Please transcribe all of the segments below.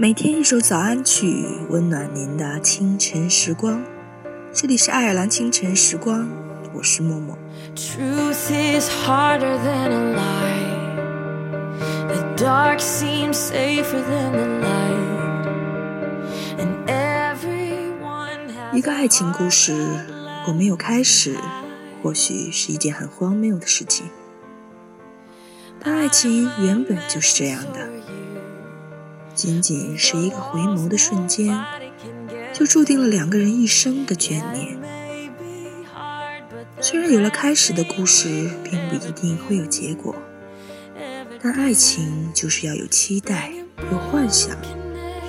每天一首早安曲，温暖您的清晨时光。这里是爱尔兰清晨时光，我是默默。Truth is harder than a lie. The dark seems safer than the light. And everyone has 一个爱情故事，如果没有开始，或许是一件很荒谬的事情。但爱情原本就是这样的，仅仅是一个回眸的瞬间，就注定了两个人一生的眷恋。虽然有了开始的故事，并不一定会有结果，但爱情就是要有期待、有幻想、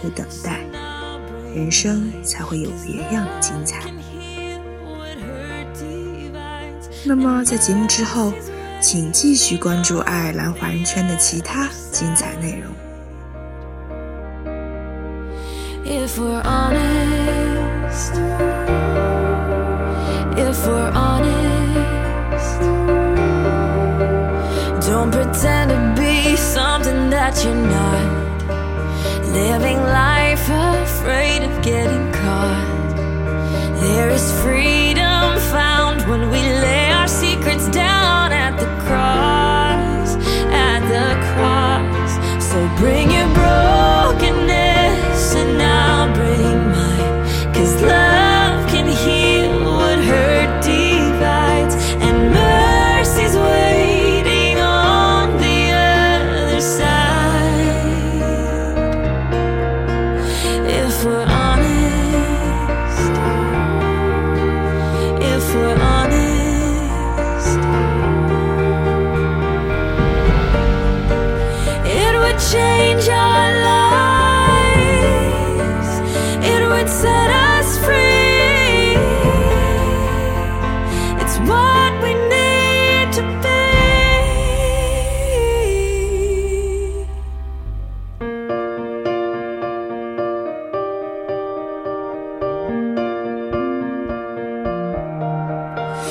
有等待，人生才会有别样的精彩。那么，在节目之后，请继续关注爱尔兰华人圈的其他精彩内容。If we're honest, if we're honest,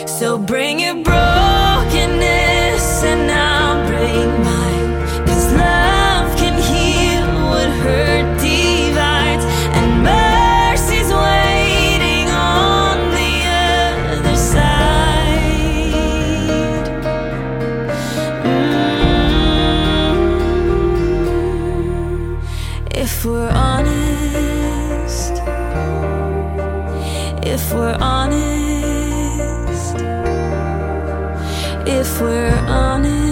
So bring your brokenness and I'll bring mine. Cause love can heal what hurt divides. And mercy's waiting on the other side. Mm. If we're honest, if we're honest, if we're honest.